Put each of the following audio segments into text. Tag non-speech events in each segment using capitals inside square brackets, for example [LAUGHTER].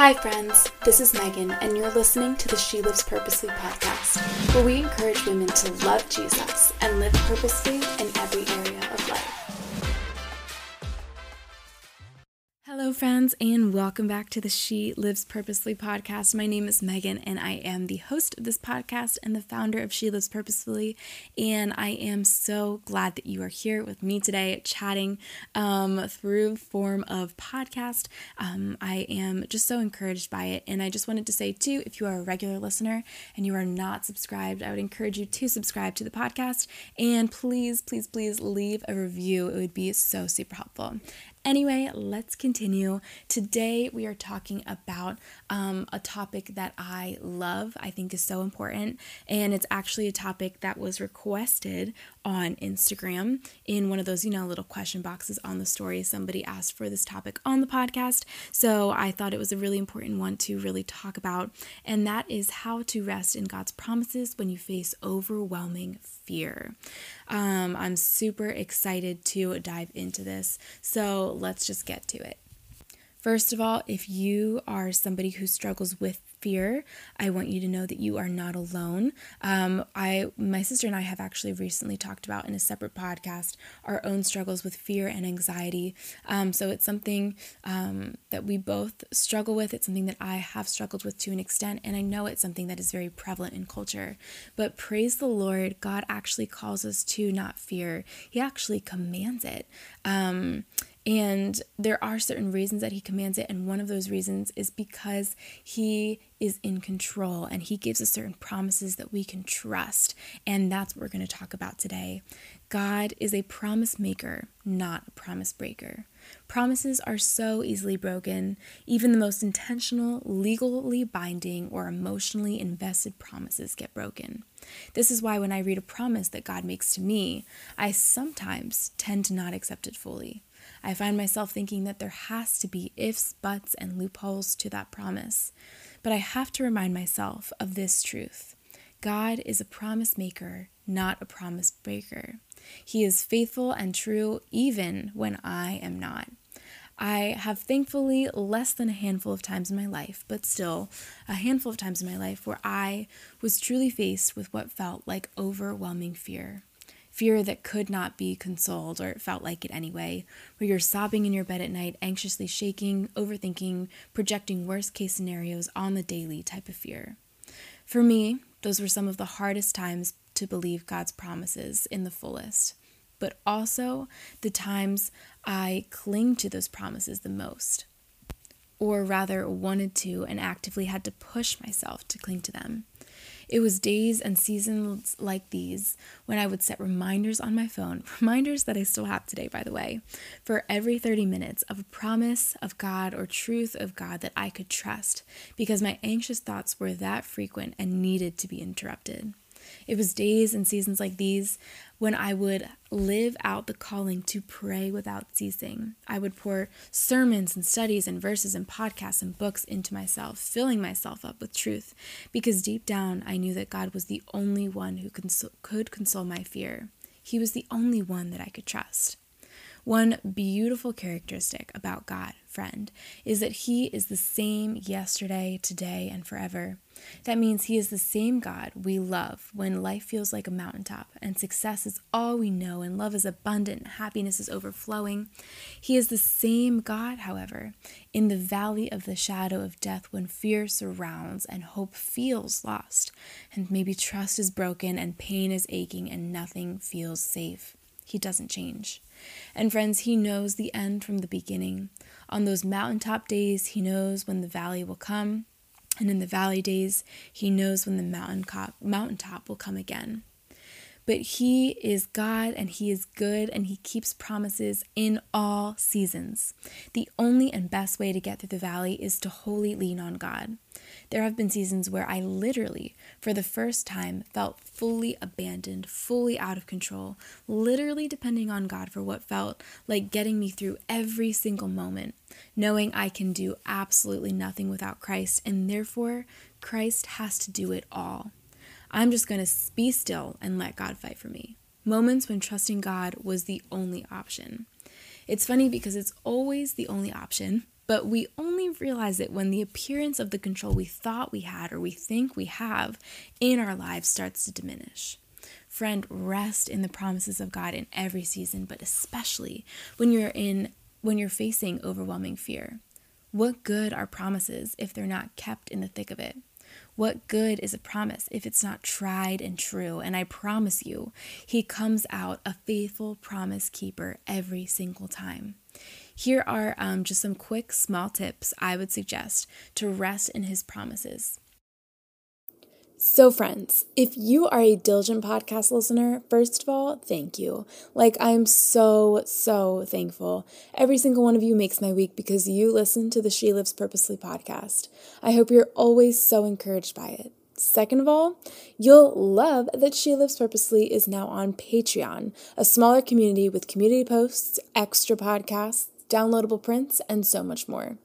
Hi, friends. This is Megan, and you're listening to the She Lives Purposely podcast, where we encourage women to love Jesus and live purposely in every area Hello, friends, and welcome back to the She Lives Purposely podcast. My name is Megan, and I am the host of this podcast and the founder of She Lives Purposefully. And I am so glad that you are here with me today, chatting um, through form of podcast. Um, I am just so encouraged by it, and I just wanted to say too, if you are a regular listener and you are not subscribed, I would encourage you to subscribe to the podcast, and please, please, please leave a review. It would be so super helpful. Anyway, let's continue. Today we are talking about um, a topic that I love, I think is so important, and it's actually a topic that was requested on Instagram in one of those, you know, little question boxes on the story. Somebody asked for this topic on the podcast, so I thought it was a really important one to really talk about, and that is how to rest in God's promises when you face overwhelming fear. Um, I'm super excited to dive into this. So let's just get to it. First of all, if you are somebody who struggles with fear, I want you to know that you are not alone. Um, I, my sister and I have actually recently talked about in a separate podcast our own struggles with fear and anxiety. Um, so it's something um, that we both struggle with. It's something that I have struggled with to an extent, and I know it's something that is very prevalent in culture. But praise the Lord, God actually calls us to not fear. He actually commands it. And there are certain reasons that he commands it. And one of those reasons is because he is in control and he gives us certain promises that we can trust. And that's what we're going to talk about today. God is a promise maker, not a promise breaker. Promises are so easily broken. Even the most intentional, legally binding, or emotionally invested promises get broken. This is why when I read a promise that God makes to me, I sometimes tend to not accept it fully. I find myself thinking that there has to be ifs, buts, and loopholes to that promise. But I have to remind myself of this truth God is a promise maker, not a promise breaker. He is faithful and true even when I am not. I have thankfully less than a handful of times in my life, but still a handful of times in my life where I was truly faced with what felt like overwhelming fear fear that could not be consoled, or it felt like it anyway, where you're sobbing in your bed at night, anxiously shaking, overthinking, projecting worst case scenarios on the daily type of fear. For me, those were some of the hardest times to believe God's promises in the fullest, but also the times I cling to those promises the most, or rather wanted to and actively had to push myself to cling to them. It was days and seasons like these when I would set reminders on my phone, [LAUGHS] reminders that I still have today, by the way, for every 30 minutes of a promise of God or truth of God that I could trust because my anxious thoughts were that frequent and needed to be interrupted. It was days and seasons like these when I would live out the calling to pray without ceasing. I would pour sermons and studies and verses and podcasts and books into myself, filling myself up with truth, because deep down I knew that God was the only one who console, could console my fear. He was the only one that I could trust. One beautiful characteristic about God, friend, is that He is the same yesterday, today, and forever. That means He is the same God we love when life feels like a mountaintop and success is all we know and love is abundant and happiness is overflowing. He is the same God, however, in the valley of the shadow of death when fear surrounds and hope feels lost, and maybe trust is broken and pain is aching and nothing feels safe. He doesn't change. And friends, He knows the end from the beginning. On those mountaintop days, He knows when the valley will come. And in the valley days, He knows when the mountain mountaintop will come again. But He is God and He is good and He keeps promises in all seasons. The only and best way to get through the valley is to wholly lean on God. There have been seasons where I literally, for the first time, felt fully abandoned, fully out of control, literally depending on God for what felt like getting me through every single moment, knowing I can do absolutely nothing without Christ, and therefore Christ has to do it all. I'm just going to be still and let God fight for me. Moments when trusting God was the only option. It's funny because it's always the only option, but we only realize it when the appearance of the control we thought we had or we think we have in our lives starts to diminish. Friend, rest in the promises of God in every season, but especially when you're in when you're facing overwhelming fear. What good are promises if they're not kept in the thick of it? What good is a promise if it's not tried and true? And I promise you, he comes out a faithful promise keeper every single time. Here are um, just some quick small tips I would suggest to rest in his promises. So, friends, if you are a diligent podcast listener, first of all, thank you. Like, I'm so, so thankful. Every single one of you makes my week because you listen to the She Lives Purposely podcast. I hope you're always so encouraged by it. Second of all, you'll love that She Lives Purposely is now on Patreon, a smaller community with community posts, extra podcasts, downloadable prints, and so much more.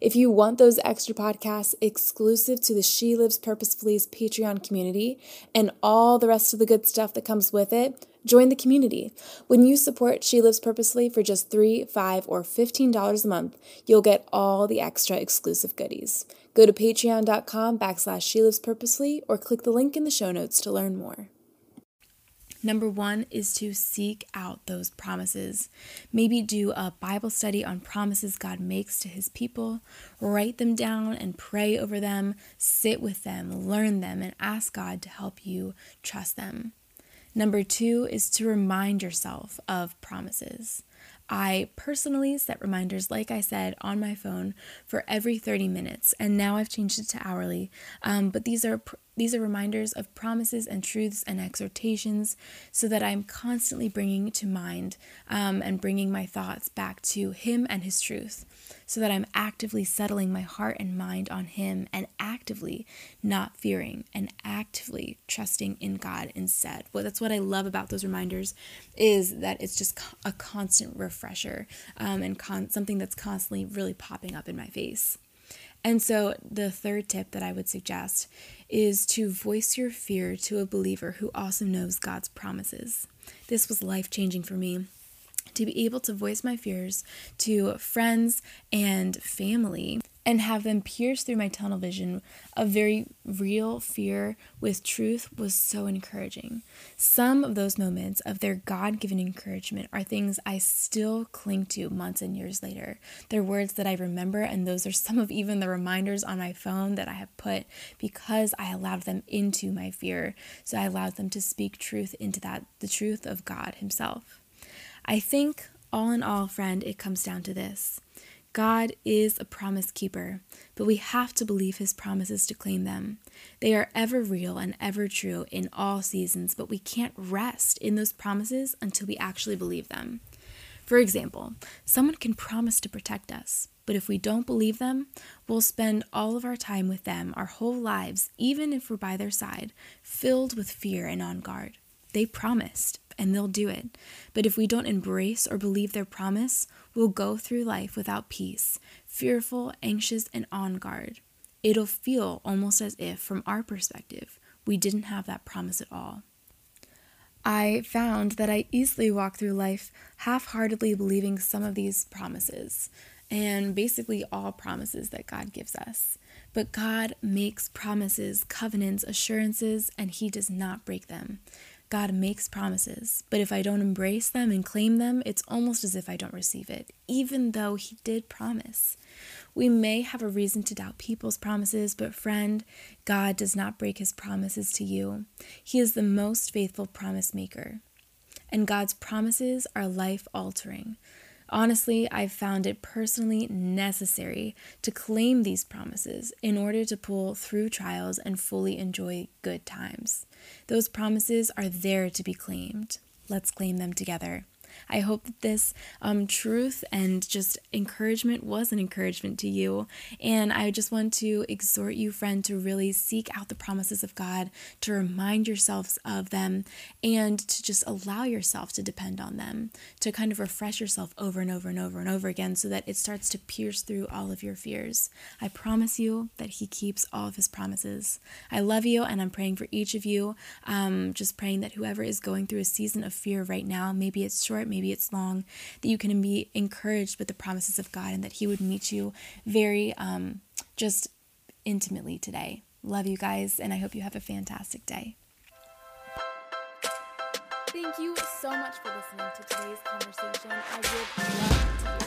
If you want those extra podcasts exclusive to the She Lives Purposefully's Patreon community and all the rest of the good stuff that comes with it, join the community. When you support She Lives Purposefully for just 3, 5 or $15 a month, you'll get all the extra exclusive goodies. Go to patreon.com backslash She Lives Purposefully or click the link in the show notes to learn more. Number one is to seek out those promises. Maybe do a Bible study on promises God makes to his people. Write them down and pray over them. Sit with them, learn them, and ask God to help you trust them. Number two is to remind yourself of promises. I personally set reminders, like I said, on my phone for every 30 minutes, and now I've changed it to hourly. Um, but these are pr- these are reminders of promises and truths and exhortations so that I'm constantly bringing to mind um, and bringing my thoughts back to Him and His truth so that I'm actively settling my heart and mind on Him and actively not fearing and actively trusting in God instead. Well, that's what I love about those reminders is that it's just a constant refresher um, and con- something that's constantly really popping up in my face. And so, the third tip that I would suggest is to voice your fear to a believer who also knows God's promises. This was life changing for me to be able to voice my fears to friends and family and have them pierce through my tunnel vision of very real fear with truth was so encouraging. Some of those moments of their God given encouragement are things I still cling to months and years later. They're words that I remember, and those are some of even the reminders on my phone that I have put because I allowed them into my fear. So I allowed them to speak truth into that, the truth of God Himself. I think, all in all, friend, it comes down to this God is a promise keeper, but we have to believe his promises to claim them. They are ever real and ever true in all seasons, but we can't rest in those promises until we actually believe them. For example, someone can promise to protect us, but if we don't believe them, we'll spend all of our time with them, our whole lives, even if we're by their side, filled with fear and on guard. They promised, and they'll do it. But if we don't embrace or believe their promise, we'll go through life without peace, fearful, anxious, and on guard. It'll feel almost as if, from our perspective, we didn't have that promise at all. I found that I easily walk through life half heartedly believing some of these promises, and basically all promises that God gives us. But God makes promises, covenants, assurances, and He does not break them. God makes promises, but if I don't embrace them and claim them, it's almost as if I don't receive it, even though He did promise. We may have a reason to doubt people's promises, but friend, God does not break His promises to you. He is the most faithful promise maker. And God's promises are life altering. Honestly, I've found it personally necessary to claim these promises in order to pull through trials and fully enjoy good times. Those promises are there to be claimed. Let's claim them together. I hope that this um, truth and just encouragement was an encouragement to you. And I just want to exhort you, friend, to really seek out the promises of God, to remind yourselves of them, and to just allow yourself to depend on them, to kind of refresh yourself over and over and over and over again so that it starts to pierce through all of your fears. I promise you that He keeps all of His promises. I love you, and I'm praying for each of you. Um, just praying that whoever is going through a season of fear right now, maybe it's short short, maybe it's long, that you can be encouraged with the promises of God and that He would meet you very um, just intimately today. Love you guys, and I hope you have a fantastic day. Thank you so much for listening to today's conversation. I would love